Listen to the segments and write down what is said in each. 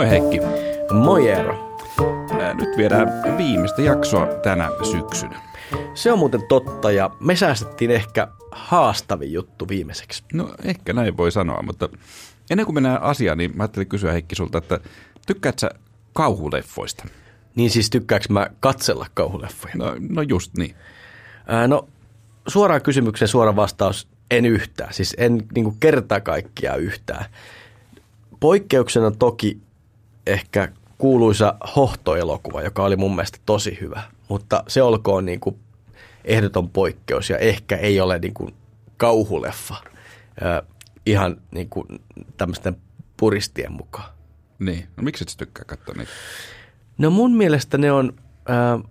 Moi Heikki. Moi Eero. Nyt viedään viimeistä jaksoa tänä syksynä. Se on muuten totta ja me säästettiin ehkä haastavin juttu viimeiseksi. No ehkä näin voi sanoa, mutta ennen kuin mennään asiaan, niin mä ajattelin kysyä Heikki sulta, että tykkäät sä kauhuleffoista? Niin siis tykkääkö mä katsella kauhuleffoja? No, no just niin. Ää, no suoraan kysymykseen suora vastaus, en yhtään. Siis en niin kerta kaikkiaan yhtään. Poikkeuksena toki ehkä kuuluisa hohtoelokuva, joka oli mun mielestä tosi hyvä. Mutta se olkoon niin kuin ehdoton poikkeus ja ehkä ei ole niin kuin kauhuleffa äh, ihan niin kuin tämmöisten puristien mukaan. Niin, no miksi et tykkää katsoa niitä? No mun mielestä ne on äh,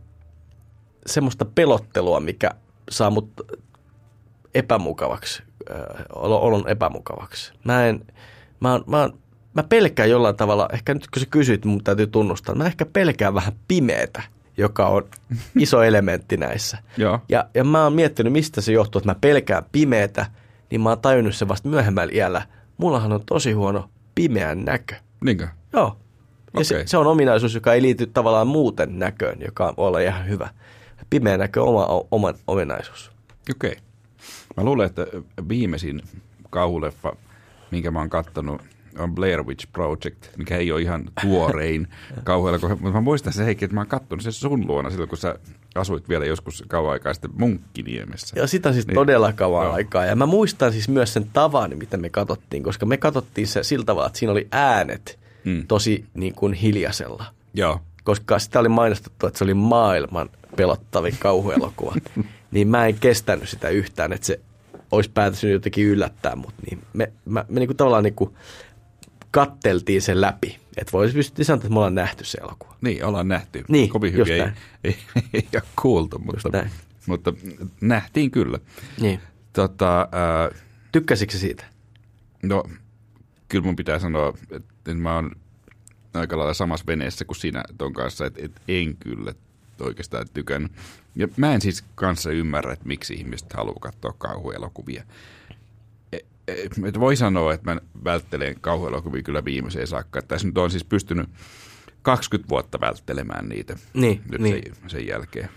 semmoista pelottelua, mikä saa mut epämukavaksi, äh, olon epämukavaksi. Mä en, mä, oon, mä, oon, mä pelkään jollain tavalla, ehkä nyt kun sä kysyt, mun täytyy tunnustaa, mä ehkä pelkään vähän pimeätä, joka on iso elementti näissä. Joo. Ja, ja mä oon miettinyt, mistä se johtuu, että mä pelkään pimeätä, niin mä oon tajunnut se vasta myöhemmällä iällä. Mullahan on tosi huono pimeän näkö. Niinkö? Joo. Ja Okei. se, se on ominaisuus, joka ei liity tavallaan muuten näköön, joka on olla ihan hyvä. Pimeä näkö on oma, oma ominaisuus. Okei. Mä luulen, että viimeisin kauhuleffa, minkä mä oon kattonut, on Blair Witch Project, mikä ei ole ihan tuorein kauhuelokuva. Mutta mä muistan se Heikki, että mä oon kattonut sen sun luona silloin, kun sä asuit vielä joskus kauan aikaa sitten Munkkiniemessä. Ja sitä siis Niin. todella kauan Joo. aikaa. Ja mä muistan siis myös sen tavan, miten me katsottiin, koska me katsottiin se sillä tavalla, että siinä oli äänet Mm. tosi niin kuin hiljaisella. Joo. Koska sitä oli mainostettu, että se oli maailman pelottavin kauhuelokuva. niin mä en kestänyt sitä yhtään, että se olisi päätynyt jotenkin yllättää mut. Niin me, mä, me niinku tavallaan niinku katteltiin sen läpi. Että voisi pystyä sanoa, että me ollaan nähty se elokuva. Niin, ollaan nähty. Niin, Kovin hyvin ei, ei, ei, ole kuultu, mutta, mutta nähtiin kyllä. Niin. Tota, äh, Tykkäsitkö siitä? no, kyllä mun pitää sanoa, että mä oon aika lailla samassa veneessä kuin sinä ton kanssa, että, että en kyllä oikeastaan tykännyt. Ja mä en siis kanssa ymmärrä, että miksi ihmiset haluaa katsoa kauhuelokuvia. E- e- et voi sanoa, että mä välttelen kauhuelokuvia kyllä viimeiseen saakka. Että tässä nyt on siis pystynyt 20 vuotta välttelemään niitä Niin, nyt niin. Sen, sen jälkeen.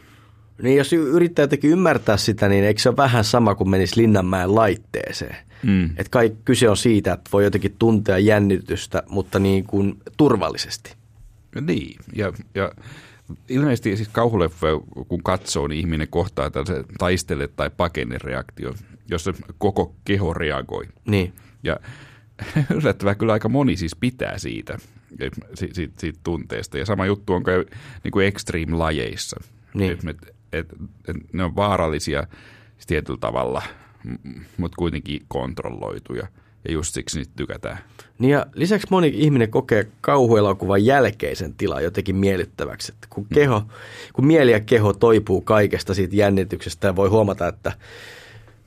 Niin jos yrittää jotenkin ymmärtää sitä, niin eikö se ole vähän sama kuin menisi Linnanmäen laitteeseen? Mm. Että kai kyse on siitä, että voi jotenkin tuntea jännitystä, mutta niin kuin turvallisesti. Niin, ja, ja ilmeisesti siis kauhuleffoja, kun katsoo, niin ihminen kohtaa tällaisen taistele- tai pakennereaktio, jossa koko keho reagoi. Niin. Ja yllättävää kyllä aika moni siis pitää siitä, siitä, siitä, siitä tunteesta. Ja sama juttu on kai niin kuin extreme-lajeissa. Niin. Et, et, et, ne on vaarallisia tietyllä tavalla, mutta kuitenkin kontrolloituja. Ja just siksi niitä tykätään. Niin ja lisäksi moni ihminen kokee kauhuelokuvan jälkeisen tilan jotenkin miellyttäväksi. Että kun, keho, kun mieli ja keho toipuu kaikesta siitä jännityksestä ja voi huomata, että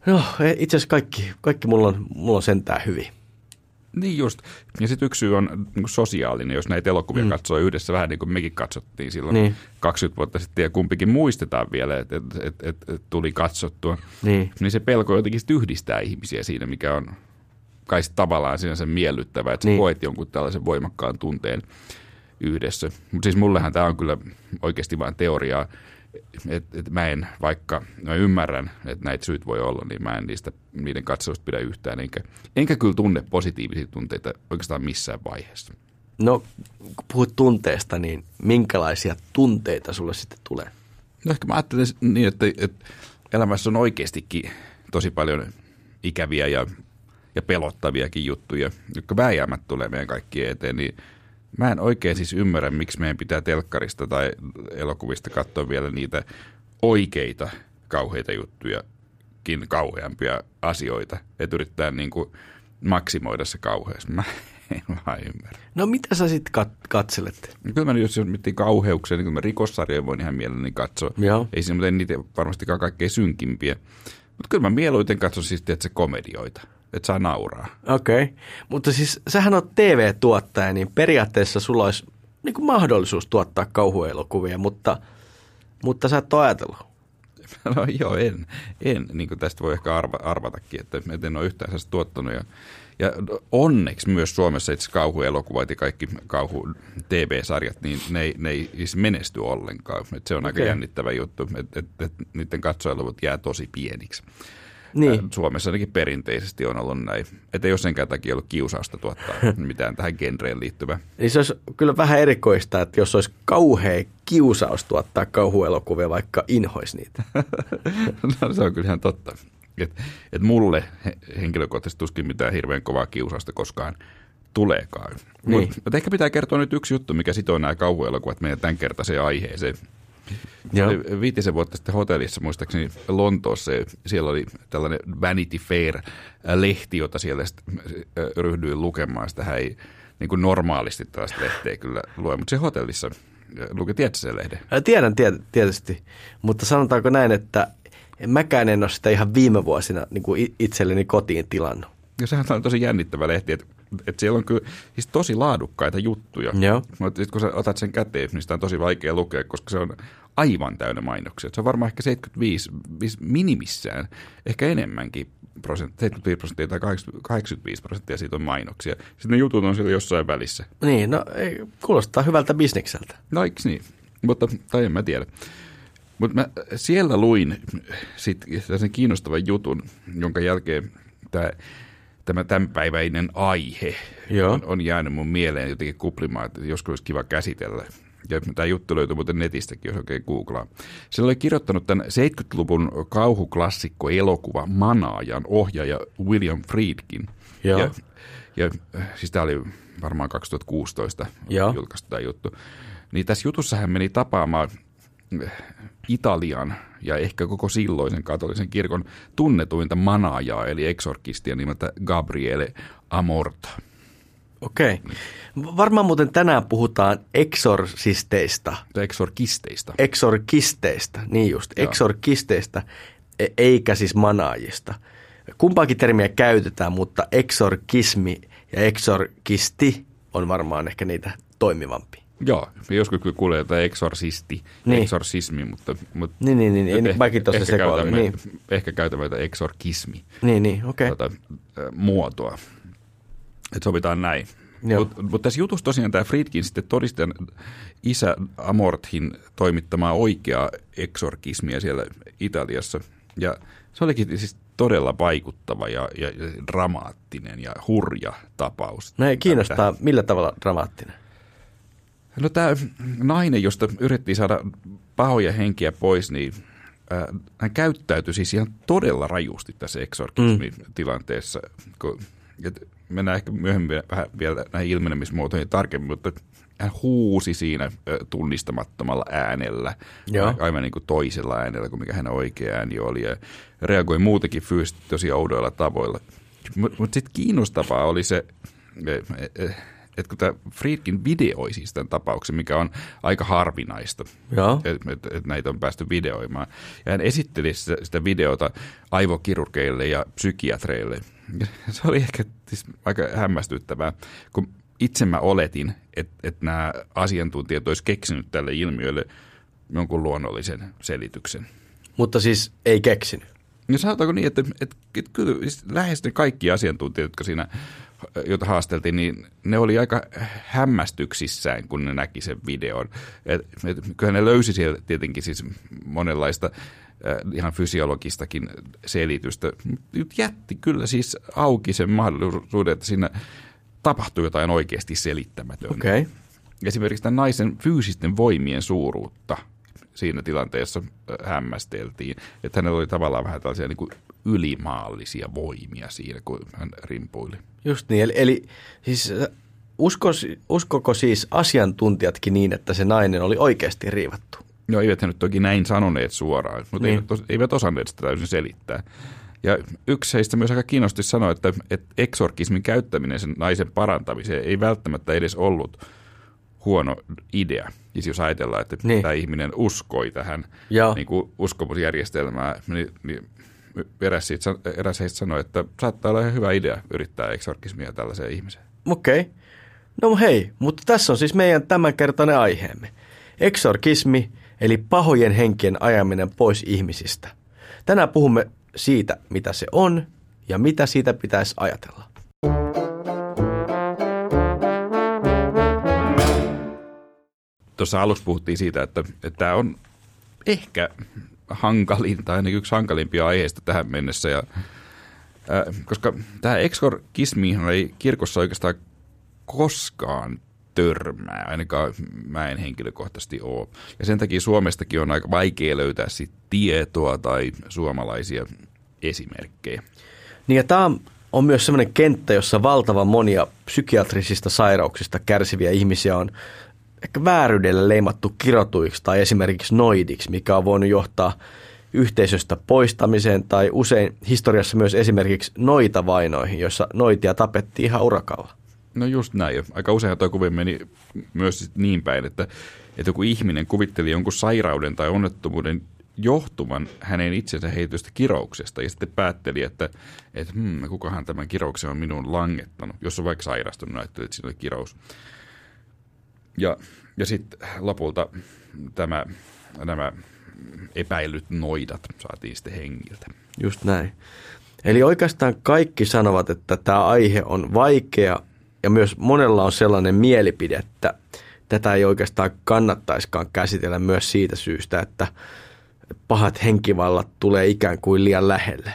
no itse asiassa kaikki, kaikki mulla, on, mulla on sentään hyvin. Niin just. Ja sitten yksi syy on niin sosiaalinen, jos näitä elokuvia mm. katsoo yhdessä vähän niin kuin mekin katsottiin silloin Niin. niin. 20 vuotta sitten ja kumpikin muistetaan vielä, että et, et, et, et tuli katsottua. Niin. Niin se pelko jotenkin yhdistää ihmisiä siinä, mikä on kai tavallaan sinänsä miellyttävää, että sä Niin. koet jonkun tällaisen voimakkaan tunteen yhdessä. Mutta siis mullehan tämä on kyllä oikeasti vain teoriaa, että et mä en, vaikka mä ymmärrän, että näitä syyt voi olla, niin mä en niistä, niiden katsosta pidä yhtään, enkä, enkä kyllä tunne positiivisia tunteita oikeastaan missään vaiheessa. No kun puhut tunteesta, niin minkälaisia tunteita sulle sitten tulee? No ehkä mä ajattelen niin, että, että elämässä on oikeastikin tosi paljon ikäviä ja, ja pelottaviakin juttuja, jotka vääjäämättä tulee meidän kaikkien eteen, niin mä en oikein siis ymmärrä, miksi meidän pitää telkkarista tai elokuvista katsoa vielä niitä oikeita kauheita juttujakin kauheampia asioita, että yrittää niin kuin maksimoida se kauheus. Mä en vaan ymmärrä. No mitä sä sitten kat- katselet? No Kyllä mä jos miettii kauheuksia, niin kyllä mä rikossarjoja voin ihan mielelläni katsoa. Joo. Ei siinä, niitä varmastikaan kaikkein synkimpiä. Mutta kyllä mä mieluiten katson siis tietysti komedioita, että saa nauraa. Okei, okay. mutta siis sähän on TV-tuottaja, niin periaatteessa sulla olisi niin kuin mahdollisuus tuottaa kauhuelokuvia, mutta, mutta sä et ole ajatellut. No joo, en. en niin kuin tästä voi ehkä arva, arvatakin, että et en ole yhtään sellaista tuottanut. Ja, Ja onneksi myös Suomessa itse kauhuelokuvat ja kaikki kauhu TV-sarjat, niin ne ei, ne ei siis menesty ollenkaan. Et se on aika Okei. jännittävä juttu, että et, et, niiden katsojaluvut jää tosi pieniksi. Niin. Suomessa ainakin perinteisesti on ollut näin. Että ei ole senkään takia ollut kiusausta tuottaa mitään tähän genreen liittyvää. Niin se olisi kyllä vähän erikoista, että jos olisi kauhea kiusaus tuottaa kauhuelokuvia, vaikka inhois niitä. no, se on kyllä ihan totta. Et, et mulle he- henkilökohtaisesti tuskin mitään hirveän kovaa kiusausta koskaan tuleekaan. Niin. Mutta mut ehkä pitää kertoa nyt yksi juttu, mikä sitoo nämä kauhuelokuvat meidän tämänkertaiseen aiheeseen. Joo. Oli Viitisen vuotta sitten hotellissa, muistaakseni Lontoossa, ja siellä oli tällainen Vanity Fair-lehti, jota siellä ryhdyin lukemaan. Sitä ei niin kuin normaalisti tällaista lehteä kyllä lue, mutta se hotellissa luki, tiedätkö sen lehden? Tiedän tiet- tietysti, mutta sanotaanko näin, että mäkään en ole sitä ihan viime vuosina niin kuin itselleni kotiin tilannut. Ja sehän on tosi jännittävä lehti, että, että siellä on kyllä siis tosi laadukkaita juttuja. Joo. Mutta sitten kun sä otat sen käteen, niin sitä on tosi vaikea lukea, koska se on aivan täynnä mainoksia. Se on varmaan ehkä 75 vis- minimissään, ehkä enemmänkin, prosent, 75 prosenttia tai 80 85 prosenttia siitä on mainoksia. Sitten ne jutut on siellä jossain välissä. Niin, no ei, kuulostaa hyvältä bisnekseltä. No eikö niin? Mutta, tai en mä tiedä. Mutta mä siellä luin sit sen kiinnostavan jutun, jonka jälkeen tämä tämä tämänpäiväinen aihe Joo. on, on jäänyt mun mieleen jotenkin kuplimaan, että joskus olisi kiva käsitellä. Ja tämä juttu löytyy muuten netistäkin, jos oikein googlaa. Siellä oli kirjoittanut tämän 70-luvun kauhuklassikko elokuva Manaajan ohjaaja William Friedkin. Joo. Ja, ja siis tämä oli varmaan 2016 Joo. julkaistu tämä juttu. Niin tässä jutussa hän meni tapaamaan Italian ja ehkä koko silloisen katolisen kirkon tunnetuinta manaajaa, eli eksorkistia nimeltä Gabriele Amorta. Okei. Varmaan muuten tänään puhutaan eksorsisteista, eksorkisteista. eksorkisteista, niin just, Joo. eksorkisteista, e- eikä siis manaajista. Kumpaakin termiä käytetään, mutta eksorkismi ja eksorkisti on varmaan ehkä niitä toimivampi. Joo, joskus kyllä kuulee jotain eksorsisti, Niin. eksorsismi, mutta, mutta Niin, niin, niin, niin ehkä, mäkin tuossa ehkä, käytämme, Niin, ehkä käytämme jotain eksorkismi niin, niin okei. tota, äh, muotoa. Että sovitaan näin. Mutta mut tässä jutussa tosiaan tämä Friedkin sitten todisti isä Amorthin toimittamaa oikeaa eksorkismia siellä Italiassa. Ja se olikin siis todella vaikuttava ja, ja, ja dramaattinen ja hurja tapaus. Ei kiinnostaa, millä tavalla dramaattinen. No tämä nainen, josta yritettiin saada pahoja henkiä pois, niin äh, hän käyttäytyi siis ihan todella rajusti tässä eksorkismitilanteessa. Kun, et mennään ehkä myöhemmin vähän vielä näihin ilmenemismuotoihin tarkemmin, mutta hän huusi siinä tunnistamattomalla äänellä, Joo. aivan niin kuin toisella äänellä kuin mikä hänen oikea ääni oli, ja reagoi muutenkin fyysisesti tosi oudoilla tavoilla. Mutta mut sitten kiinnostavaa oli se, eh, eh, että kun tämä Friedkin videoi siis tämän tapauksen, mikä on aika harvinaista, että et, et näitä on päästy videoimaan. Ja hän esitteli sitä, sitä videota aivokirurgeille ja psykiatreille. Ja se oli ehkä siis aika hämmästyttävää, kun itse mä oletin, että, että nämä asiantuntijat olisi keksinyt tälle ilmiölle jonkun luonnollisen selityksen. Mutta siis ei keksinyt. Ja sanotaanko niin, että, että, että kyllä siis lähes ne kaikki asiantuntijat, jotka siinä, joita haasteltiin, niin ne oli aika hämmästyksissään, kun ne näki sen videon. Et, et, kyllä ne löysi siellä tietenkin siis monenlaista äh, ihan fysiologistakin selitystä. Nyt jätti kyllä siis auki sen mahdollisuuden, että siinä tapahtui jotain oikeasti selittämätöntä. Okay. esimerkiksi tämän naisen fyysisten voimien suuruutta siinä tilanteessa äh, hämmästeltiin. Että hänellä oli tavallaan vähän tällaisia niin kuin ylimaallisia voimia siinä, kun hän rimpuili. Just niin, eli, eli siis äh, uskos, uskoko siis asiantuntijatkin niin, että se nainen oli oikeasti riivattu? No eivät he nyt toki näin sanoneet suoraan, mutta Niin. eivät, eivät osanneet sitä täysin selittää. Ja yksi heistä myös aika kiinnosti sanoi, että, että eksorkismin käyttäminen sen naisen parantamiseen ei välttämättä edes ollut huono idea. Siis jos ajatellaan, että Niin. tämä ihminen uskoi tähän Joo. niin kuin uskomusjärjestelmään, niin, niin eräs, siitä, eräs heistä sanoi, että saattaa olla ihan hyvä idea yrittää eksorkismia tällaiseen ihmiseen. Okei. Okay. No hei, mutta tässä on siis meidän tämänkertainen aiheemme. Eksorkismi, eli pahojen henkien ajaminen pois ihmisistä. Tänään puhumme siitä, mitä se on ja mitä siitä pitäisi ajatella. Tuossa aluksi puhuttiin siitä, että, että tämä on ehkä hankalin tai ainakin yksi hankalimpia aiheista tähän mennessä. Ja, ää, koska tämä eksorkismihan ei kirkossa oikeastaan koskaan törmää, ainakaan mä en henkilökohtaisesti ole. Ja sen takia Suomestakin on aika vaikea löytää sit tietoa tai suomalaisia esimerkkejä. Niin ja tämä on myös sellainen kenttä, jossa valtavan monia psykiatrisista sairauksista kärsiviä ihmisiä on ehkä vääryydellä leimattu kirotuiksi tai esimerkiksi noidiksi, mikä on voinut johtaa yhteisöstä poistamiseen tai usein historiassa myös esimerkiksi noita vainoihin, joissa noitia tapettiin ihan urakalla. No just näin. Aika usein tuo kuvi meni myös niin päin, että, että joku ihminen kuvitteli jonkun sairauden tai onnettomuuden johtuvan hänen itsensä heitystä kirouksesta ja sitten päätteli, että, että hmm, kukahan tämän kirouksen on minun langettanut, jos on vaikka sairastunut, että siinä oli kirous. Ja, ja sitten lopulta tämä, nämä epäilyt noidat saatiin sitten hengiltä. Just näin. Eli oikeastaan kaikki sanovat, että tämä aihe on vaikea ja myös monella on sellainen mielipide, että tätä ei oikeastaan kannattaiskaan käsitellä myös siitä syystä, että pahat henkivallat tulee ikään kuin liian lähelle.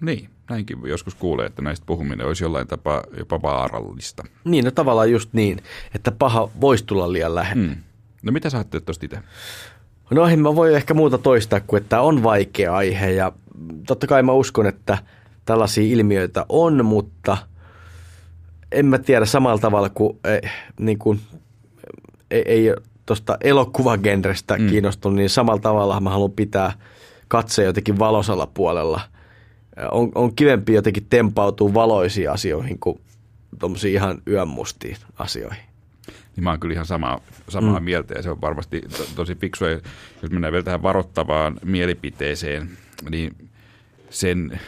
Niin, näinkin joskus kuulee, että näistä puhuminen olisi jollain tapaa jopa vaarallista. Niin, no tavallaan just niin, että paha voisi tulla liian lähelle. Hmm. No mitä sä ajattelet tuosta itse? No en mä voi ehkä muuta toistaa kuin, että on vaikea aihe ja totta kai mä uskon, että tällaisia ilmiöitä on, mutta en mä tiedä samalla tavalla kuin, eh, niin kuin ei, ei tuosta elokuvagenrestä mm. kiinnostunut, niin samalla tavalla mä haluan pitää katse jotenkin valosalla puolella. On, on kivempi jotenkin tempautua valoisiin asioihin kuin tuommoisiin ihan yönmustiin asioihin. Niin mä oon kyllä ihan samaa, samaa mm. mieltä ja se on varmasti to, tosi fiksu. Jos mennään vielä tähän varoittavaan mielipiteeseen, niin sen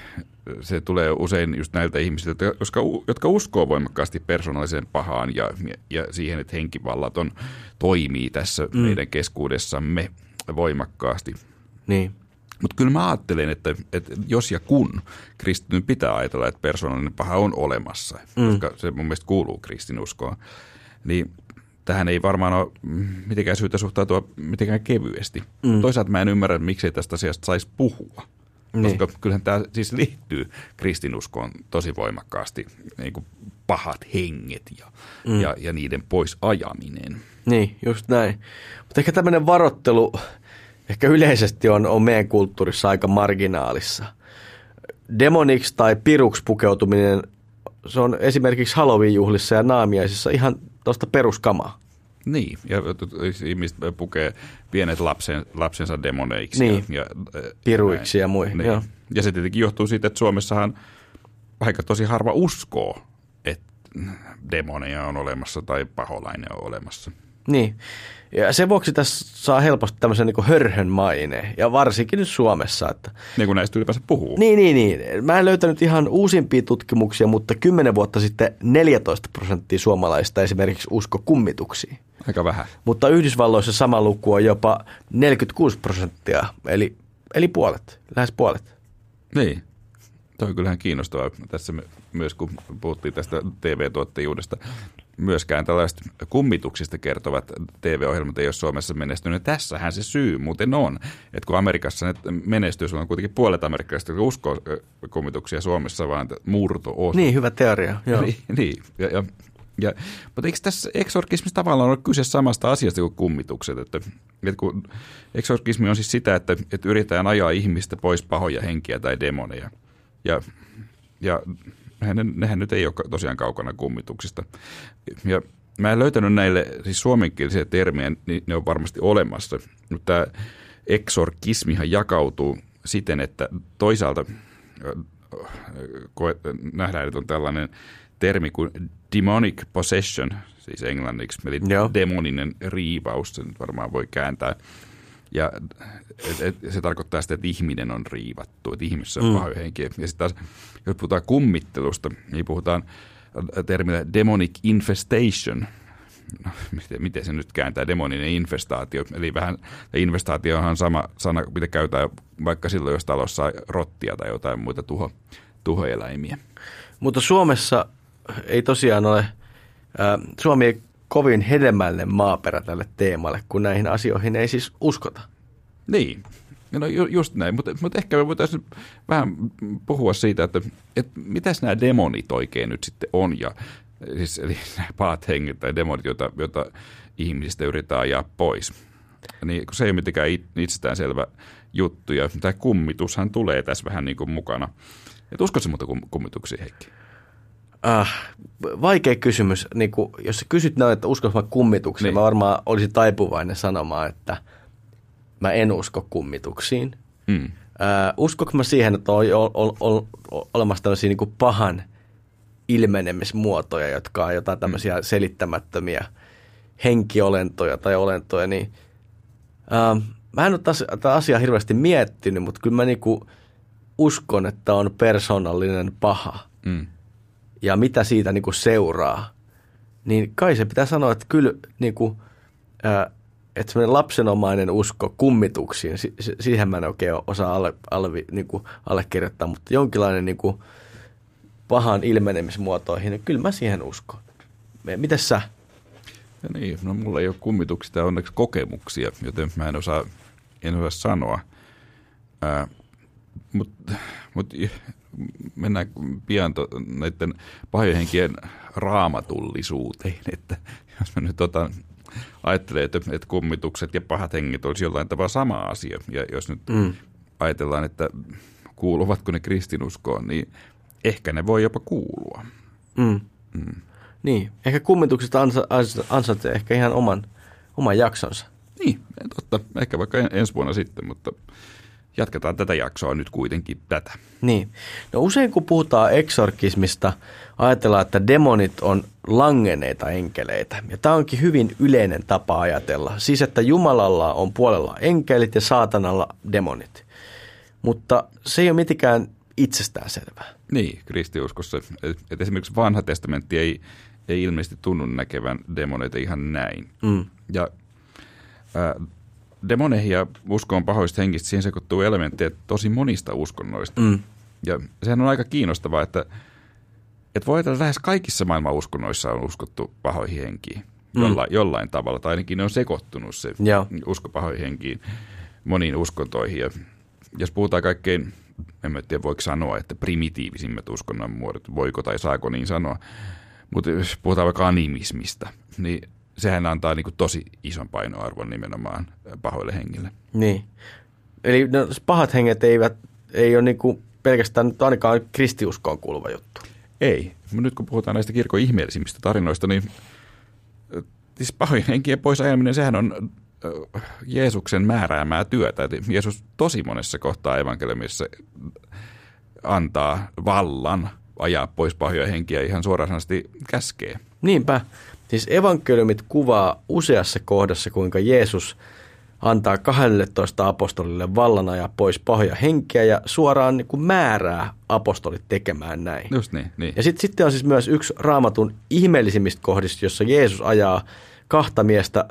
se tulee usein just näiltä ihmisiltä, jotka, jotka uskoo voimakkaasti persoonalliseen pahaan ja, ja siihen, että henkivallaton toimii tässä mm. meidän keskuudessamme voimakkaasti. Niin. Mutta kyllä mä ajattelen, että, että jos ja kun kristityn pitää ajatella, että persoonallinen paha on olemassa, mm. koska se mun mielestä kuuluu kristinuskoon, niin tähän ei varmaan ole mitenkään syytä suhtautua mitenkään kevyesti. Mm. Toisaalta mä en ymmärrä, miksei tästä asiasta saisi puhua. Niin. Koska kyllähän tämä siis liittyy kristinuskoon tosi voimakkaasti, niin kuin pahat henget ja, mm. ja, ja niiden pois ajaminen. Niin, just näin. Mutta ehkä tämmöinen varottelu ehkä yleisesti on, on meidän kulttuurissa aika marginaalissa. Demoniksi tai piruksi pukeutuminen, se on esimerkiksi Halloween-juhlissa ja naamiaisissa ihan tuosta peruskamaa. Niin, ja ihmiset pukee pienet lapsen, lapsensa demoneiksi. Niin, ja, ja, piruiksi ja muihin. Niin. Joo. Ja se tietenkin johtuu siitä, että Suomessahan aika tosi harva uskoo, että demoneja on olemassa tai paholainen on olemassa. Niin. Ja sen vuoksi tässä saa helposti tämmöisen niin hörhön maine, ja varsinkin nyt Suomessa. Että... Niin kuin näistä ylipäänsä puhuu. Niin, niin, niin. Mä en löytänyt ihan uusimpia tutkimuksia, mutta 10 vuotta sitten 14 prosenttia suomalaista esimerkiksi usko kummituksiin. Aika vähän. Mutta Yhdysvalloissa sama luku on jopa 46 prosenttia, eli, eli puolet, lähes puolet. Niin. Tuo on kyllähän kiinnostavaa tässä myös, kun puhuttiin tästä TV-tuottajuudesta. Myöskään tällaiset kummituksista kertovat TV-ohjelmat ei ole Suomessa menestynyt. Tässähän se syy muuten on, että kun Amerikassa ne menestyy, sulla on kuitenkin puolet amerikkalaisista, jotka uskoo kummituksia Suomessa, vaan murto osa. Niin, hyvä teoria. Joo. niin, niin. Ja, ja ja, mutta eikö tässä eksorkismissa tavallaan ole kyse samasta asiasta kuin kummitukset? Että, että kun eksorkismi on siis sitä, että, että yritetään ajaa ihmistä pois pahoja henkiä tai demoneja. Ja, ja nehän, nehän nyt ei ole tosiaan kaukana kummituksista. Ja mä en löytänyt näille siis suomenkielisiä termejä, niin ne on varmasti olemassa. Mutta tämä eksorkismihan jakautuu siten, että toisaalta nähdään, että on tällainen termi kuin demonic possession, siis englanniksi, eli Joo. demoninen riivaus, se nyt varmaan voi kääntää. Ja et, et, se tarkoittaa sitä, että ihminen on riivattu, että ihmisessä on mm. pahoja henkiä. Ja sitten taas, jos puhutaan kummittelusta, niin puhutaan termillä demonic infestation. No, miten, miten se nyt kääntää, demoninen infestaatio. Eli vähän, infestaatio on sama sana, mitä käytetään vaikka silloin, jos talossa on rottia tai jotain muita tuho, tuhoeläimiä. Mutta Suomessa ei tosiaan ole, Suomi ei kovin hedelmällinen maaperä tälle teemalle, kun näihin asioihin ei siis uskota. Niin, no ju, just näin, mutta, mutta ehkä me voitaisiin vähän puhua siitä, että, että mitäs nämä demonit oikein nyt sitten on ja siis eli nämä pahat henget tai demonit, joita, joita ihmisistä yritetään ajaa pois. Niin kun se ei ole mitenkään itsestäänselvä juttu ja tämä kummitushan tulee tässä vähän niin kuin mukana. Et uskoisi muuta kummituksia, Heikki? Äh, vaikea kysymys. Niin kun, jos sä kysyt näin, että uskonko mä kummituksiin, niin. mä varmaan olisin taipuvainen sanomaan, että mä en usko kummituksiin. Hmm. Äh, uskoko mä siihen, että on, on, on, on olemassa tällaisia niin kuin pahan ilmenemismuotoja, jotka on jotain tämmöisiä hmm. selittämättömiä henkiolentoja tai olentoja, niin äh, mä en ole tätä asiaa hirveästi miettinyt, mutta kyllä mä niinku uskon, että on persoonallinen paha. Mm. Ja mitä siitä niinku seuraa. Niin kai se pitää sanoa, että kyllä niinku, äh, että semmoinen lapsenomainen usko kummituksiin, siihen mä en oikein osaa alle, alle, niin kuin allekirjoittaa, mutta jonkinlainen niin kuin pahan ilmenemismuotoihin, niin kyllä mä siihen uskon. Mites sä? Ja niin, no mulla ei ole kummituksista onneksi kokemuksia, joten mä en osaa, en osaa sanoa. Mutta mut, mennään pian to, näiden pahojen raamatullisuuteen, että jos mä nyt otan, ajattelen, että, että kummitukset ja pahat hengit olisi jollain tavalla sama asia, ja jos nyt mm. ajatellaan, että kuuluvatko ne kristinuskoon, niin ehkä ne voi jopa kuulua. Mm. Mm. Niin, ehkä kummitukset ansa, ansaitsee ehkä ihan oman, oman jaksonsa. Niin, totta. Ehkä vaikka ensi vuonna sitten, mutta jatketaan tätä jaksoa nyt kuitenkin tätä. Niin. No usein kun puhutaan eksorkismista, ajatellaan, että demonit on langeneita enkeleitä. Ja tämä onkin hyvin yleinen tapa ajatella. Siis, että Jumalalla on puolella enkelit ja saatanalla demonit. Mutta se ei ole mitenkään itsestään Niin, kristiuskossa. Että esimerkiksi vanha testamentti ei ei ilmeisesti tunnu näkevän demoneita ihan näin. Mm. Ja ää, demoneihin ja uskoon pahoista henkistä siihen sekoittuu elementtejä tosi monista uskonnoista. Mm. Ja sehän on aika kiinnostavaa, että, että voi että lähes kaikissa maailman uskonnoissa on uskottu pahoihin henkiin mm. jolla, jollain tavalla, tai ainakin ne on sekoittunut se Joo. usko pahoihin henkiin moniin uskontoihin. Ja jos puhutaan kaikkein, en tiedä voiko sanoa, että primitiivisimmät uskonnon muodot, voiko tai saako niin sanoa, mutta jos puhutaan vaikka animismista, niin sehän antaa niin kuin tosi ison painoarvon nimenomaan pahoille hengille. Niin. Eli no, pahat henget eivät, ei ole niin kuin pelkästään nyt ainakaan kristiuskoon kuuluva juttu. Ei. Nyt kun puhutaan näistä kirkon ihmeellisimmistä tarinoista, niin siis pahojen henkien pois ajaminen, sehän on Jeesuksen määräämää työtä. Jeesus tosi monessa kohtaa evankeliumissa antaa vallan ajaa pois pahoja henkiä ihan suoranaisesti käskee. Niinpä. Siis evankeliumit kuvaa useassa kohdassa, kuinka Jeesus antaa 12 apostolille vallan ajaa pois pahoja henkiä ja suoraan niin kuin määrää apostolit tekemään näin. Just niin. niin. Ja sitten sit on siis myös yksi raamatun ihmeellisimmistä kohdista, jossa Jeesus ajaa kahta miestä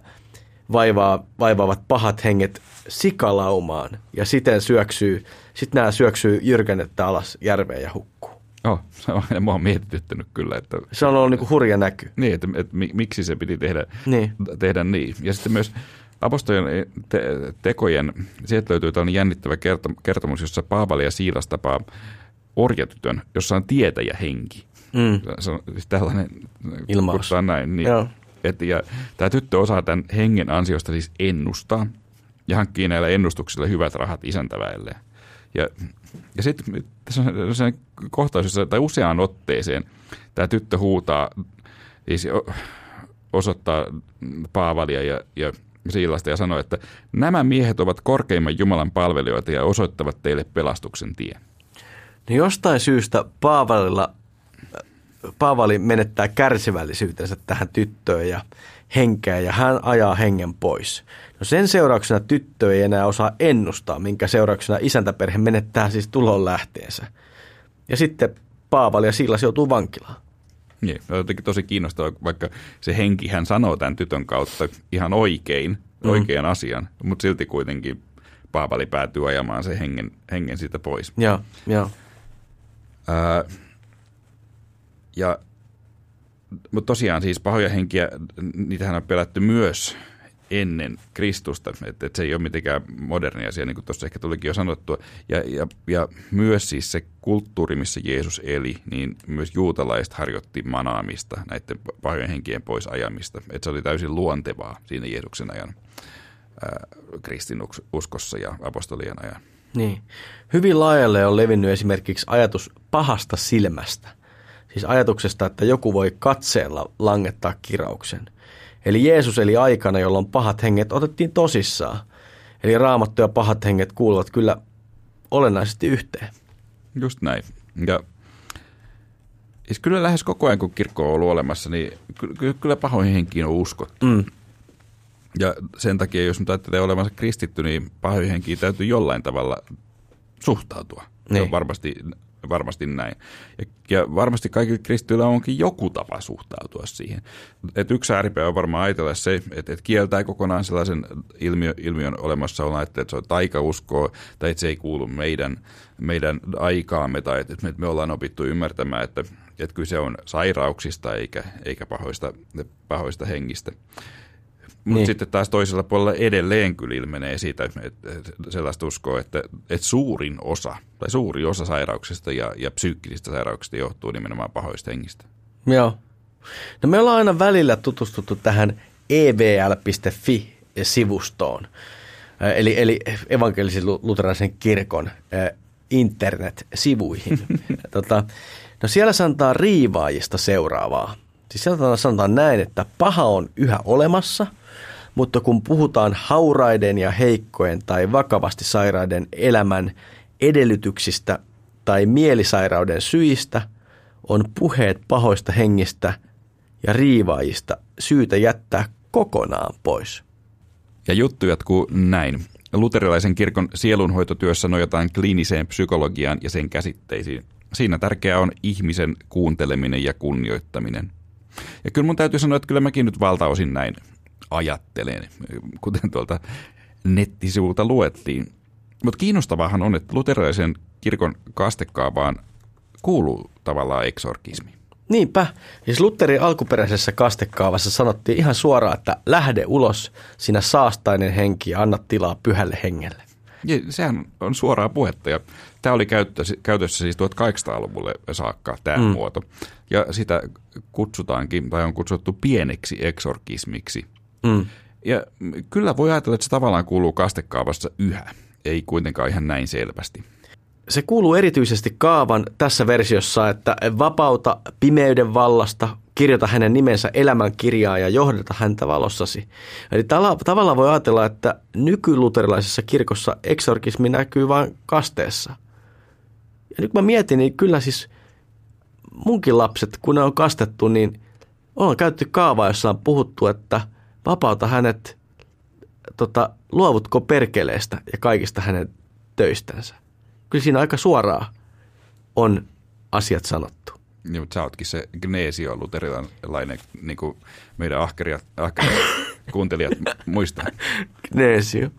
vaivaa, vaivaavat pahat henget sikalaumaan ja siten syöksyy, sitten nämä syöksyy jyrkennettä alas järveen ja hukkuu. Oh, se on, mua on mietityttänyt kyllä. Että, se on ollut niin kuin hurja näky. Niin, että, että, että miksi se piti tehdä niin. tehdä niin. Ja sitten myös apostojen te- tekojen, sieltä löytyy tällainen jännittävä kertomus, jossa Paavali ja Siilas tapaa orjatytön, jossa on tietäjä henki. Mm. Se on siis tällainen, Ilmaus. näin. Niin, Joo. Et, ja tämä tyttö osaa tämän hengen ansiosta siis ennustaa ja hankkii näillä ennustuksilla hyvät rahat isäntäväille. Ja ja sitten tässä on se kohtaus, jossa, tai useaan otteeseen tämä tyttö huutaa, siis osoittaa Paavalia ja, ja Siilasta ja sanoo, että nämä miehet ovat korkeimman Jumalan palvelijoita ja osoittavat teille pelastuksen tien. No jostain syystä Paavalilla, Paavali menettää kärsivällisyytensä tähän tyttöön ja henkeä ja hän ajaa hengen pois. No sen seurauksena tyttö ei enää osaa ennustaa, minkä seurauksena isäntäperhe menettää siis tulon lähteensä. Ja sitten Paavali ja Silas joutuu vankilaan. Niin, on jotenkin tosi kiinnostavaa, vaikka se henki hän sanoo tämän tytön kautta ihan oikein, mm. oikean asian, mutta silti kuitenkin Paavali päätyy ajamaan sen hengen, hengen siitä pois. Joo, joo. Ää, ja mutta tosiaan siis pahoja henkiä, niitähän on pelätty myös ennen Kristusta, että et se ei ole mitenkään moderni asia, niin kuin tuossa ehkä tulikin jo sanottua. Ja, ja, ja myös siis se kulttuuri, missä Jeesus eli, niin myös juutalaiset harjoitti manaamista, näiden pahojen henkien pois ajamista. Että se oli täysin luontevaa siinä Jeesuksen ajan ää, kristinuskossa ja apostolien ajan. Niin. Hyvin laajalle on levinnyt esimerkiksi ajatus pahasta silmästä. Siis ajatuksesta, että joku voi katseella langettaa kirauksen. Eli Jeesus eli aikana, jolloin pahat henget otettiin tosissaan. Eli raamattu ja pahat henget kuuluvat kyllä olennaisesti yhteen. Just näin. Ja siis kyllä lähes koko ajan, kun kirkko on ollut olemassa, niin ky- kyllä pahoihin henkiin on uskottu. Mm. Ja sen takia, jos nyt ajattelee olemassa kristitty, niin pahoihin henkiin täytyy jollain tavalla suhtautua. Niin. Se on niin. varmasti varmasti näin. Ja, ja varmasti kaikilla kristityillä onkin joku tapa suhtautua siihen. Et yksi ääripää on varmaan ajatella se, että, että kieltää kokonaan sellaisen ilmiö, ilmiön olemassaolon, että, että se on taikauskoa tai että se ei kuulu meidän, meidän aikaamme tai että me, me ollaan opittu ymmärtämään, että, että kyse on sairauksista eikä, eikä pahoista, pahoista hengistä. Mutta niin. sitten taas toisella puolella edelleen kyllä ilmenee siitä että sellaista uskoa, että, että suurin osa tai suuri osa sairauksista ja, ja psyykkisistä sairauksista johtuu nimenomaan pahoista hengistä. Joo. No me ollaan aina välillä tutustuttu tähän evl.fi-sivustoon, eli, eli evankelisen luterilaisen kirkon internet-sivuihin. tota, no siellä sanotaan riivaajista seuraavaa. Siis siellä sanotaan näin, että paha on yhä olemassa – mutta kun puhutaan hauraiden ja heikkojen tai vakavasti sairaiden elämän edellytyksistä tai mielisairauden syistä, on puheet pahoista hengistä ja riivaajista syytä jättää kokonaan pois. Ja juttu jatkuu näin. Luterilaisen kirkon sielunhoitotyössä nojataan kliiniseen psykologiaan ja sen käsitteisiin. Siinä tärkeää on ihmisen kuunteleminen ja kunnioittaminen. Ja kyllä mun täytyy sanoa, että kyllä mäkin nyt valtaosin näin ajattelen, kuten tuolta nettisivulta luettiin. Mutta kiinnostavahan on, että luterilaisen kirkon kastekaavaan kuuluu tavallaan eksorkismi. Niinpä. Siis Lutherin alkuperäisessä kastekaavassa sanottiin ihan suoraan, että lähde ulos, sinä saastainen henki ja anna tilaa pyhälle hengelle. Ja sehän on suoraa puhetta ja tämä oli käytössä, käytössä siis 1800-luvulle saakka tämä mm. muoto. Ja sitä kutsutaankin tai on kutsuttu pieneksi eksorkismiksi – Mm. Ja kyllä voi ajatella, että se tavallaan kuuluu kastekaavassa yhä, ei kuitenkaan ihan näin selvästi. Se kuuluu erityisesti kaavan tässä versiossa, että vapauta pimeyden vallasta, kirjoita hänen nimensä elämän kirjaa ja johdata häntä valossasi. Eli tavallaan voi ajatella, että nykyluterilaisessa kirkossa eksorkismi näkyy vain kasteessa. Ja nyt mä mietin, niin kyllä siis munkin lapset, kun ne on kastettu, niin on käytetty kaavaa, jossa on puhuttu, että – vapauta hänet, tota, luovutko perkeleestä ja kaikista hänen töistänsä. Kyllä siinä aika suoraan on asiat sanottu. Niin, mutta sä ootkin se Gneesio luterilainen, niin kuin meidän ahkeria, ahkeria kuuntelijat muistaa. Gneesio.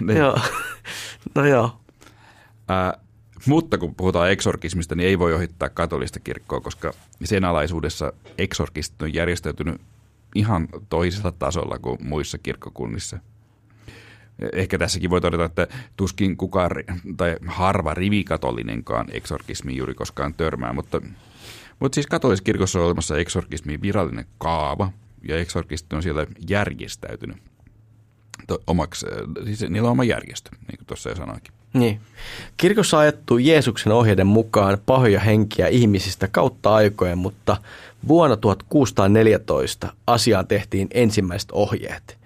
Niin. Joo. No joo. Äh, mutta kun puhutaan eksorkismista, niin ei voi ohittaa katolista kirkkoa, koska sen alaisuudessa eksorkistit on järjestäytynyt ihan toisella tasolla kuin muissa kirkkokunnissa. Ehkä tässäkin voi todeta, että tuskin kukaan tai harva rivikatolinenkaan eksorkismi juuri koskaan törmää, mutta, mutta siis katoliskirkossa on olemassa eksorkismin virallinen kaava, ja eksorkistit on siellä järjestäytynyt omaksi, siis niillä on oma järjestö, niin kuin tuossa jo sanoinkin. Niin. Kirkossa ajettu Jeesuksen ohjeiden mukaan pahoja henkiä ihmisistä kautta aikojen, mutta vuonna 1614 asiaan tehtiin ensimmäiset ohjeet.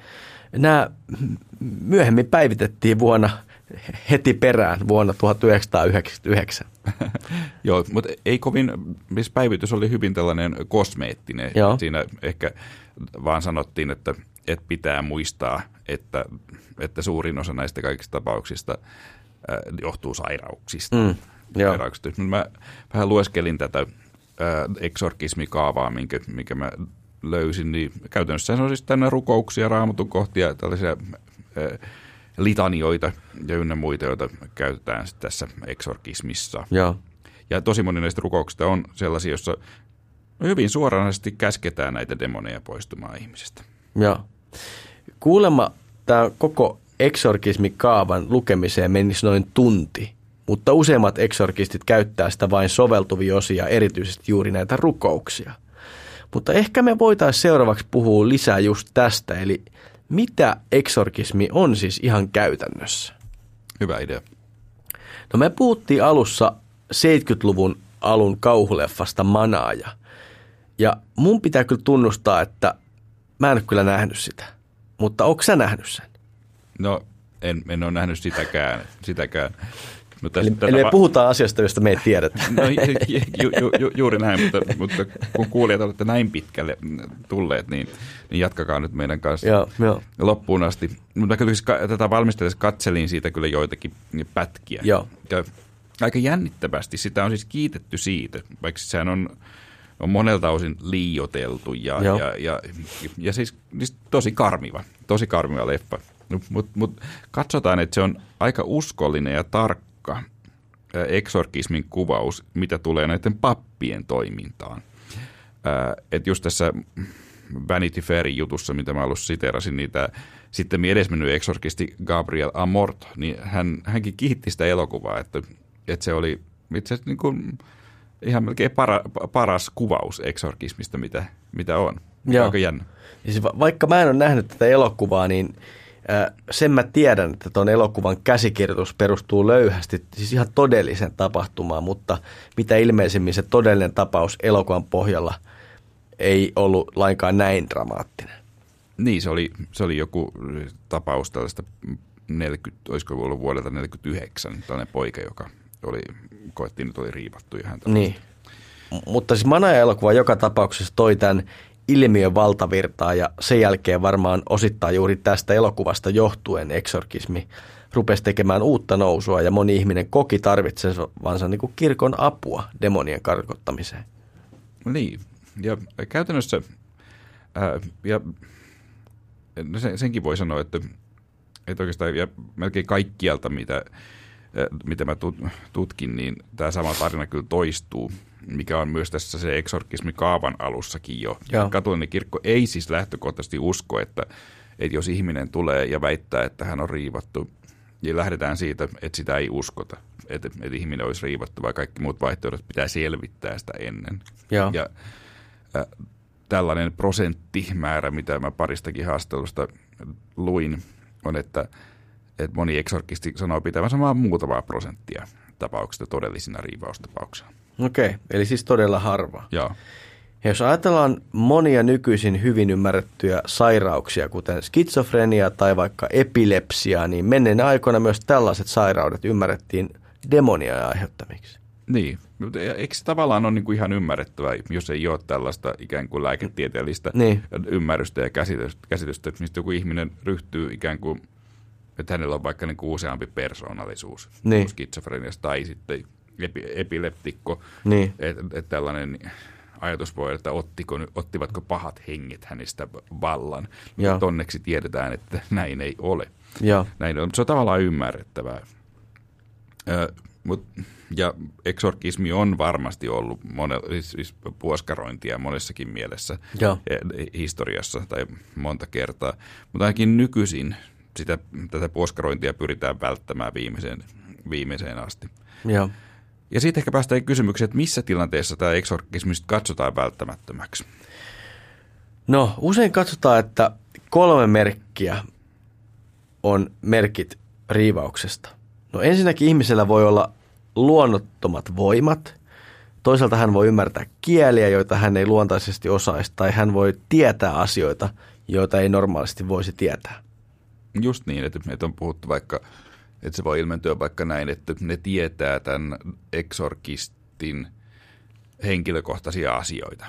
Nämä myöhemmin päivitettiin vuonna heti perään vuonna 1999. Joo, mutta ei kovin, missä päivitys oli hyvin tällainen kosmeettinen. Joo. Siinä ehkä vaan sanottiin, että, että pitää muistaa, että, että suurin osa näistä kaikista tapauksista – äh, johtuu sairauksista. Mm, sairauksista. Mä vähän lueskelin tätä eksorkismikaavaa, minkä, minkä mä löysin, niin käytännössä se on siis tänne rukouksia, raamatun kohtia, tällaisia äh, litanioita ja ynnä muita, joita käytetään tässä eksorkismissa. Ja. ja tosi moni näistä rukouksista on sellaisia, joissa hyvin suoranaisesti käsketään näitä demoneja poistumaan ihmisestä. Joo. Kuulemma tämä koko eksorkismikaavan lukemiseen menisi noin tunti, mutta useimmat eksorkistit käyttää sitä vain soveltuvia osia, erityisesti juuri näitä rukouksia. Mutta ehkä me voitaisiin seuraavaksi puhua lisää just tästä, eli mitä eksorkismi on siis ihan käytännössä? Hyvä idea. No me puhuttiin alussa 70-luvun alun kauhuleffasta Manaaja. Ja mun pitää kyllä tunnustaa, että mä en ole kyllä nähnyt sitä. Mutta onko sä nähnyt sen? No, en, en ole nähnyt sitäkään. sitäkään. Mutta eli, eli me puhutaan asiasta, josta me ei tiedetä. No, ju, ju, ju, juuri näin, mutta, mutta kun kuulijat olette näin pitkälle tulleet, niin, niin jatkakaa nyt meidän kanssa joo, joo. loppuun asti. Mutta kyllä siis tätä valmistellessa katselin siitä kyllä joitakin pätkiä. Joo. Ja aika jännittävästi. Sitä on siis kiitetty siitä, vaikka sehän on, on monelta osin liioteltu ja, ja, ja, ja, ja siis, siis tosi karmiva, tosi karmiva leffa. Mutta mut, mut katsotaan, että se on aika uskollinen ja tarkka eksorkismin kuvaus, mitä tulee näiden pappien toimintaan. Että just tässä Vanity Fairin jutussa, mitä mä alussa siterasin, niin tämä sitten edesmennyt eksorkisti Gabriel Amort, niin hän, hänkin kiitti sitä elokuvaa, että, että se oli itse asiassa niin kuin ihan melkein para, paras kuvaus eksorkismista, mitä, mitä on. Joo. Aika jännä. Siis va- vaikka mä en ole nähnyt tätä elokuvaa, niin sen mä tiedän, että tuon elokuvan käsikirjoitus perustuu löyhästi, siis ihan todelliseen tapahtumaan, mutta mitä ilmeisemmin se todellinen tapaus elokuvan pohjalla ei ollut lainkaan näin dramaattinen. Niin, se oli, se oli joku tapaus tällaista 40, olisiko ollut vuodelta 49, tällainen poika, joka oli, koettiin, että oli riivattu. Ja häntä niin. Mutta siis Manaja-elokuva joka tapauksessa toi tämän ilmiön valtavirtaa ja sen jälkeen varmaan osittain juuri tästä elokuvasta johtuen eksorkismi rupesi tekemään uutta nousua ja moni ihminen koki tarvitsevansa niin kuin kirkon apua demonien karkottamiseen. Niin, ja käytännössä, ää, ja no sen, senkin voi sanoa, että, että oikeastaan ja melkein kaikkialta, mitä, mitä mä tutkin, niin tämä sama tarina kyllä toistuu mikä on myös tässä se eksorkismi kaavan alussakin jo. Joo. Katolinen kirkko ei siis lähtökohtaisesti usko, että, että jos ihminen tulee ja väittää, että hän on riivattu, niin lähdetään siitä, että sitä ei uskota, että, että ihminen olisi riivattu, vai kaikki muut vaihtoehdot pitää selvittää sitä ennen. Joo. Ja äh, tällainen prosenttimäärä, mitä mä paristakin haastelusta luin, on, että, että moni eksorkisti sanoo pitävänsä vain muutamaa prosenttia tapauksista todellisina riivaustapauksina. Okei, okay, eli siis todella harva. Joo. Ja jos ajatellaan monia nykyisin hyvin ymmärrettyjä sairauksia, kuten skitsofrenia tai vaikka epilepsia, niin menneen aikoina myös tällaiset sairaudet ymmärrettiin demonia aiheuttamiksi. Niin, mutta eikö se tavallaan ole niin kuin ihan ymmärrettävää, jos ei ole tällaista ikään kuin lääketieteellistä niin. ymmärrystä ja käsitystä, että mistä joku ihminen ryhtyy ikään kuin, että hänellä on vaikka niin kuin useampi persoonallisuus niin. skitsofreniasta tai sitten epi, epileptikko, niin. että et tällainen ajatus voi, että ottiko, ottivatko pahat henget hänestä vallan. Mutta onneksi tiedetään, että näin ei ole. Ja. Näin on, se on tavallaan ymmärrettävää. Ö, mut, ja eksorkismi on varmasti ollut monel, siis, siis puoskarointia monessakin mielessä ja. E, historiassa tai monta kertaa. Mutta ainakin nykyisin sitä, tätä puoskarointia pyritään välttämään viimeiseen, viimeiseen asti. Ja. Ja sitten ehkä päästään kysymykseen, että missä tilanteessa tämä eksorkismi katsotaan välttämättömäksi? No, usein katsotaan, että kolme merkkiä on merkit riivauksesta. No ensinnäkin ihmisellä voi olla luonnottomat voimat. Toisaalta hän voi ymmärtää kieliä, joita hän ei luontaisesti osaisi, tai hän voi tietää asioita, joita ei normaalisti voisi tietää. Just niin, että, että on puhuttu vaikka että se voi ilmentyä vaikka näin, että ne tietää tämän eksorkistin henkilökohtaisia asioita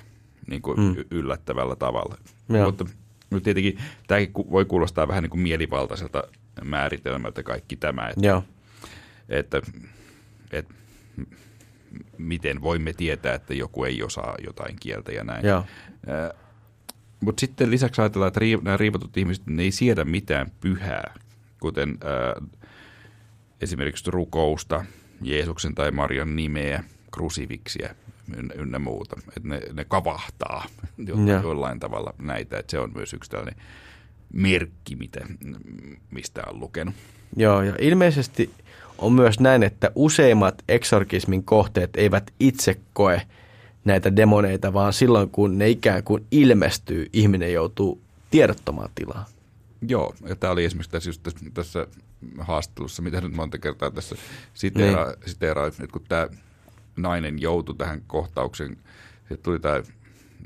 niin kuin mm. yllättävällä tavalla. Joo. Mutta, mutta tietenkin tämäkin voi kuulostaa vähän niin kuin mielivaltaiselta määritelmältä kaikki tämä, että, Joo. että, että miten voimme tietää, että joku ei osaa jotain kieltä ja näin. Joo. Mutta sitten lisäksi ajatellaan, että nämä riivatut ihmiset ne ei siedä mitään pyhää, kuten ää, esimerkiksi rukousta, Jeesuksen tai Marian nimeä, krusiviksiä, ynnä, muuta. Että ne, ne kavahtaa jo, jollain tavalla näitä. Että se on myös yksi tällainen merkki, mitä, mistä on lukenut. Joo, ja ilmeisesti on myös näin, että useimmat eksorkismin kohteet eivät itse koe näitä demoneita, vaan silloin kun ne ikään kuin ilmestyy, ihminen joutuu tiedottomaan tilaan. Joo, ja tämä oli esimerkiksi tässä, just tässä, tässä haastattelussa, mitä nyt monta kertaa tässä siteeraa, niin. siteeraa että kun tämä nainen joutui tähän kohtaukseen, se tuli tämä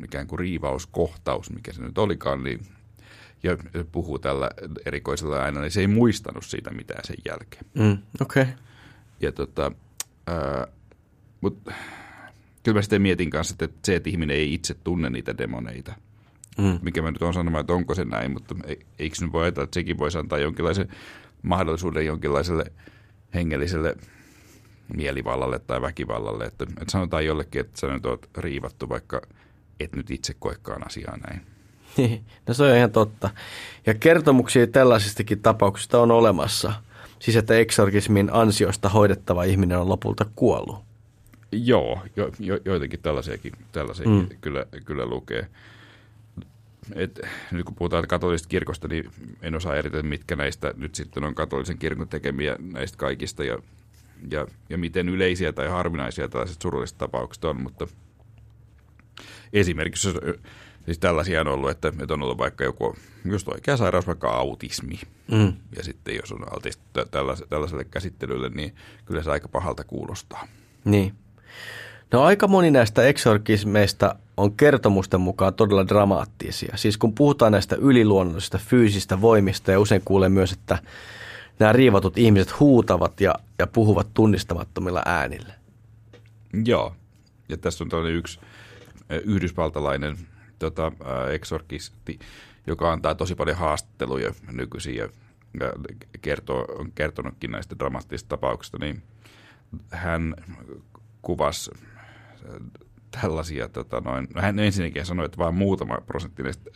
ikään kuin riivauskohtaus, mikä se nyt olikaan, niin ja puhuu tällä erikoisella äänellä, niin se ei muistanut siitä mitään sen jälkeen. Mm, Okei. Okay. Ja tota, ää, mut, kyllä mä sitten mietin kanssa, että se, että ihminen ei itse tunne niitä demoneita, mm. mikä mä nyt on sanomaan, että onko se näin, mutta eikö nyt voi ajatella, että sekin voisi antaa jonkinlaisen mahdollisuuden jonkinlaiselle hengelliselle mielivallalle tai väkivallalle, että, että sanotaan jollekin, että sä nyt oot riivattu, vaikka et nyt itse koekaan asiaa näin. No se on ihan totta. Ja kertomuksia tällaisistakin tapauksista on olemassa. Siis että eksorkismin ansiosta hoidettava ihminen on lopulta kuollut. Joo, jo, jo, joitakin tällaisiakin, tällaisiakin mm. kyllä, kyllä lukee. Et, nyt kun puhutaan katolisesta kirkosta, niin en osaa eritellä, mitkä näistä nyt sitten on katolisen kirkon tekemiä näistä kaikista ja, ja, ja miten yleisiä tai harvinaisia tällaiset surulliset tapaukset on, mutta esimerkiksi siis tällaisia on ollut, että, että on ollut vaikka joku just oikea sairaus, vaikka autismi, mm. ja sitten jos on altis tällaiselle, tällaiselle käsittelylle, niin kyllä se aika pahalta kuulostaa. Niin. No aika moni näistä eksorkismeista on kertomusten mukaan todella dramaattisia. Siis kun puhutaan näistä yliluonnollisista fyysistä voimista ja usein kuulee myös, että nämä riivatut ihmiset huutavat ja, ja puhuvat tunnistamattomilla äänillä. Joo, ja tässä on tällainen yksi yhdysvaltalainen tota, eksorkisti, joka antaa tosi paljon haastatteluja nykyisin ja, kertoo, on kertonutkin näistä dramaattisista tapauksista, niin hän kuvasi tällaisia, tota noin, no hän ensinnäkin sanoi, että vain muutama prosentti näistä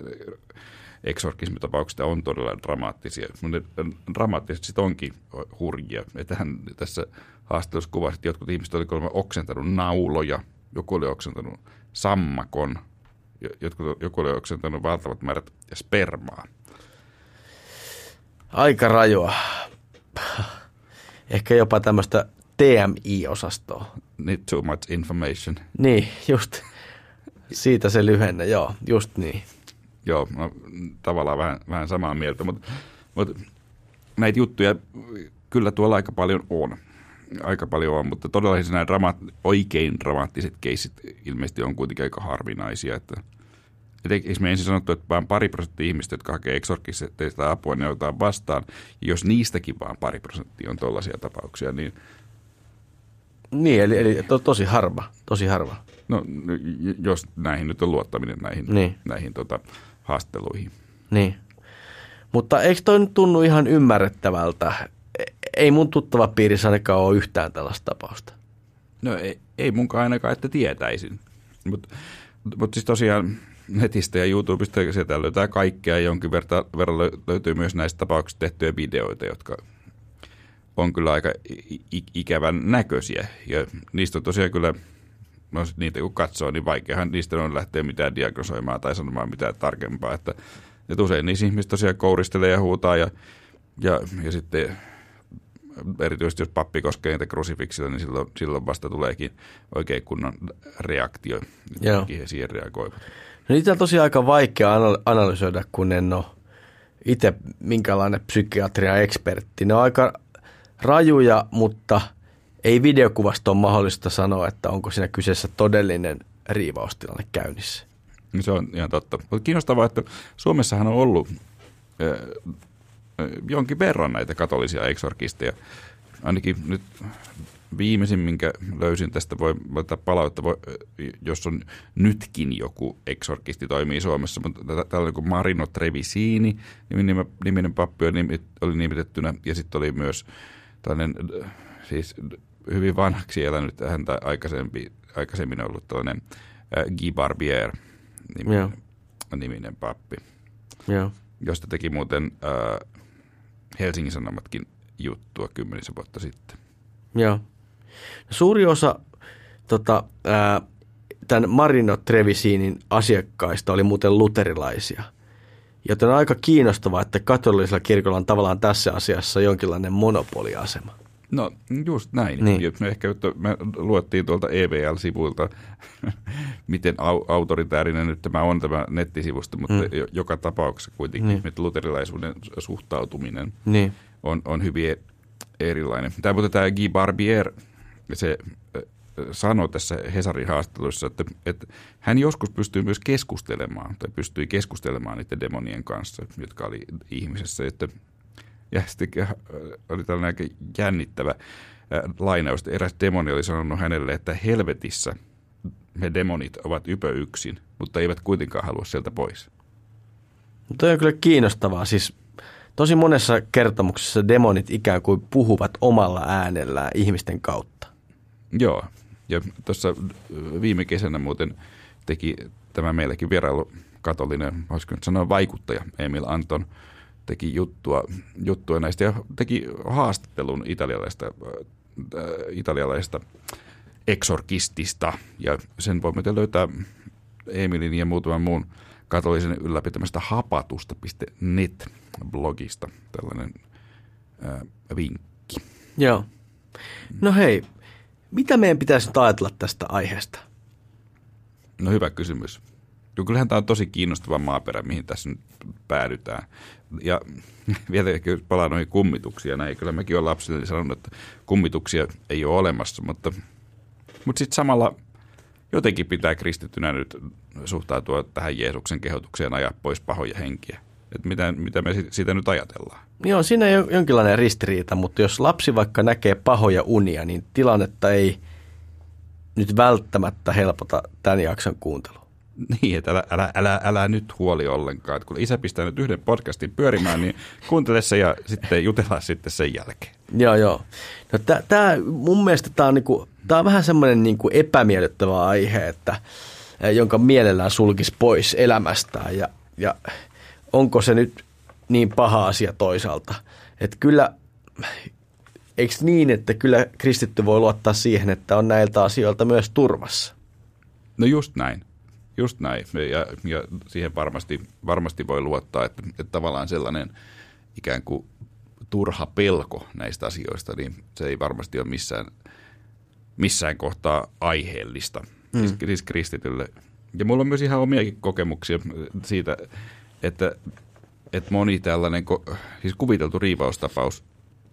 eksorkismitapauksista on todella dramaattisia, mutta dramaattiset sitten onkin hurjia. Että hän tässä haastattelussa kuvasi, että jotkut ihmiset olivat oksentanut nauloja, joku oli oksentanut sammakon, jotkut, joku oli oksentanut valtavat määrät spermaa. Aika rajoa. Ehkä jopa tämmöistä TMI-osastoa. Need too much information. Niin, just. Siitä se lyhenne, joo, just niin. Joo, no, tavallaan vähän, vähän samaa mieltä, mutta, mutta näitä juttuja kyllä tuolla aika paljon on. Aika paljon on, mutta todella nämä drama- oikein dramaattiset keisit ilmeisesti on kuitenkin aika harvinaisia. Että, et eikö me ensin sanottu, että vain pari prosenttia ihmistä, jotka hakee eksorkisesta apua, ne otetaan vastaan. Ja jos niistäkin vaan pari prosenttia on tuollaisia tapauksia, niin niin, eli, eli to, tosi harva, tosi harva. No, jos näihin nyt on luottaminen näihin, niin. näihin tota, haasteluihin. Niin. Mutta eikö toi nyt tunnu ihan ymmärrettävältä? Ei mun tuttava piirissä ainakaan ole yhtään tällaista tapausta. No ei, ei munkaan ainakaan, että tietäisin. Mutta mut siis tosiaan netistä ja YouTubesta sieltä löytää kaikkea. Jonkin verran, verran löytyy myös näistä tapauksista tehtyjä videoita, jotka on kyllä aika ikävän näköisiä. Ja niistä on tosiaan kyllä, no niitä kun katsoo, niin vaikeahan niistä on lähteä mitään diagnosoimaan tai sanomaan mitään tarkempaa. Että, että usein niissä ihmiset tosiaan kouristelee ja huutaa ja, ja, ja sitten erityisesti jos pappi koskee niitä krusifiksilla, niin silloin, silloin vasta tuleekin oikein kunnon reaktio, he siihen reagoivat. No niitä on tosiaan aika vaikea analysoida, kun en ole itse minkälainen psykiatria ekspertti. Ne on aika rajuja, mutta ei videokuvasta ole mahdollista sanoa, että onko siinä kyseessä todellinen riivaustilanne käynnissä. Se on ihan totta. Mutta kiinnostavaa, että Suomessahan on ollut jonkin verran näitä katolisia eksorkisteja. Ainakin nyt viimeisin, minkä löysin tästä, voi laittaa palautetta, voi, jos on nytkin joku eksorkisti toimii Suomessa, mutta tällainen kuin Marino Trevisini, niminen, niminen pappi oli nimitettynä, ja sitten oli myös tällainen siis hyvin vanhaksi elänyt häntä aikaisempi, aikaisemmin ollut tällainen äh, Guy Barbier niminen, niminen pappi, Joo. josta teki muuten äh, Helsingin Sanomatkin juttua kymmenisen vuotta sitten. Joo. Suuri osa tota, ää, tämän Marino Trevisinin asiakkaista oli muuten luterilaisia. Joten on aika kiinnostavaa, että katolisella kirkolla on tavallaan tässä asiassa jonkinlainen monopoliasema. No just näin. Niin. Me ehkä me luettiin tuolta EVL-sivuilta, miten au- autoritäärinen nyt tämä on tämä nettisivusto, mutta Mm. joka tapauksessa kuitenkin, Niin. että luterilaisuuden suhtautuminen Niin. on, on hyvin e- erilainen. Tämä, mutta tämä Guy Barbier, se sanoi tässä Hesarin haastattelussa, että, että hän joskus pystyy myös keskustelemaan, tai pystyi keskustelemaan niiden demonien kanssa, jotka oli ihmisessä. Että, ja sitten oli tällainen aika jännittävä lainaus, että eräs demoni oli sanonut hänelle, että helvetissä me demonit ovat ypö yksin, mutta eivät kuitenkaan halua sieltä pois. No Toi on kyllä kiinnostavaa. Siis tosi monessa kertomuksessa demonit ikään kuin puhuvat omalla äänellään ihmisten kautta. Joo, ja tuossa viime kesänä muuten teki tämä meillekin vierailu katolinen, voisiko nyt sanoa vaikuttaja Emil Anton, teki juttua, juttua näistä ja teki haastattelun italialaista, äh, italialaista eksorkistista ja sen voi muuten löytää Emilin ja muutaman muun katolisen ylläpitämästä hapatusta.net blogista tällainen äh, vinkki. Joo. No hei, mitä meidän pitäisi nyt ajatella tästä aiheesta? No hyvä kysymys. Joo, kyllähän tämä on tosi kiinnostava maaperä, mihin tässä nyt päädytään. Ja vielä palaan noihin kummituksiin, näin kyllä mäkin olen lapsille sanonut, että kummituksia ei ole olemassa, mutta, mutta sitten samalla jotenkin pitää kristittynä nyt suhtautua tähän Jeesuksen kehotukseen ajaa pois pahoja henkiä. Että mitä, mitä me si- siitä nyt ajatellaan. Joo, siinä on jonkinlainen ristiriita, mutta jos lapsi vaikka näkee pahoja unia, niin tilannetta ei nyt välttämättä helpota tämän jakson kuuntelu. Niin, että älä, älä, älä, älä nyt huoli ollenkaan. Että kun isä pistää nyt yhden podcastin pyörimään, niin kuuntele se ja sitten jutellaan sitten sen jälkeen. Joo, joo. No tää, tää, mun mielestä tämä on, niinku, tää on vähän semmoinen niinku epämiellyttävä aihe, että, eh, jonka mielellään sulkisi pois elämästään. Ja, ja onko se nyt niin paha asia toisaalta? Että kyllä, eikö niin, että kyllä kristitty voi luottaa siihen, että on näiltä asioilta myös turvassa? No just näin. Just näin. Ja, ja siihen varmasti, varmasti voi luottaa, että, että tavallaan sellainen ikään kuin turha pelko näistä asioista, niin se ei varmasti ole missään, missään kohtaa aiheellista mm. siis, siis kristitylle. Ja mulla on myös ihan omiakin kokemuksia siitä, että, että moni tällainen siis kuviteltu riivaustapaus,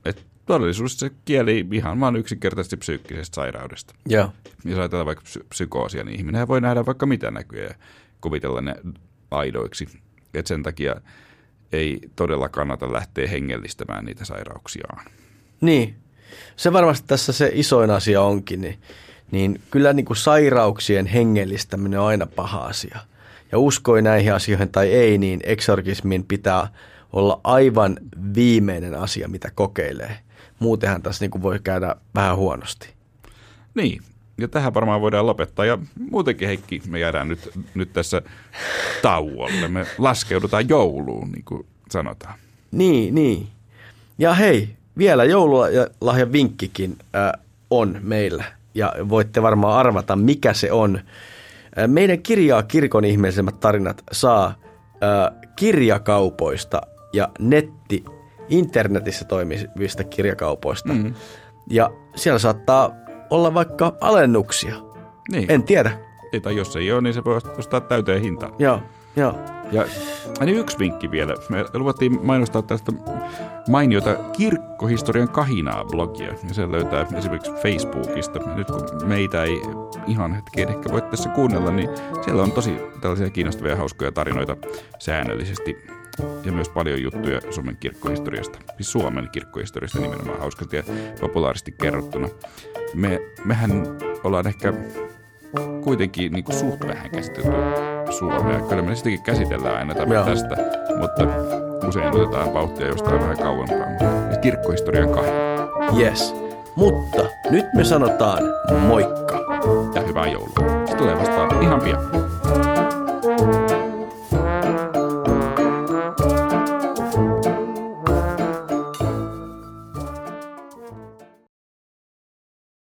että todellisuudessa se kieli ihan vaan yksinkertaisesti psyykkisestä sairaudesta Joo. jos ajatellaan vaikka psy- psykoosia, niin ihminen voi nähdä vaikka mitä näkyjä ja kuvitella ne aidoiksi. Et sen takia ei todella kannata lähteä hengellistämään niitä sairauksiaan. Niin, se varmasti tässä se isoin asia onkin, niin, niin kyllä niin kuin sairauksien hengellistäminen on aina paha asia. Ja uskoi näihin asioihin tai ei, niin eksorkismin pitää olla aivan viimeinen asia, mitä kokeilee. Muutenhan tässä niin kuin voi käydä vähän huonosti. Niin, ja tähän varmaan voidaan lopettaa. Ja muutenkin Heikki, me jäädään nyt, nyt tässä tauolle. Me laskeudutaan jouluun, niin kuin sanotaan. Niin, niin. Ja hei, vielä joululahjan vinkkikin äh, on meillä. Ja voitte varmaan arvata, mikä se on. Meidän kirjaa Kirkon ihmeellisemmät tarinat saa äh, kirjakaupoista ja netti, internetissä toimivista kirjakaupoista. Mm. Ja siellä saattaa olla vaikka alennuksia. Niin, En tiedä. Ei, tai jos ei ole, niin se voi ostaa täyteen hintaan. Joo, joo. Ja niin yksi vinkki vielä. Me luvattiin mainostaa tästä mainiota kirkkohistorian kahinaa blogia. Ja se löytää esimerkiksi Facebookista. Nyt kun meitä ei ihan hetkeen ehkä voi tässä kuunnella, niin siellä on tosi tällaisia kiinnostavia ja hauskoja tarinoita säännöllisesti. Ja myös paljon juttuja Suomen kirkkohistoriasta. Siis Suomen kirkkohistoriasta nimenomaan hauskasti ja populaaristi kerrottuna. Me, mehän ollaan ehkä kuitenkin niin kuin suht vähän käsitelty Suomea. Kyllä me sitäkin käsitellään aina tämä Joo. tästä, mutta usein otetaan vauhtia jostain vähän kauempaa. Kirkkohistorian kahden Yes. Mutta nyt me sanotaan moikka. ja hyvää joulua. Se tulee vastaan ihan pian.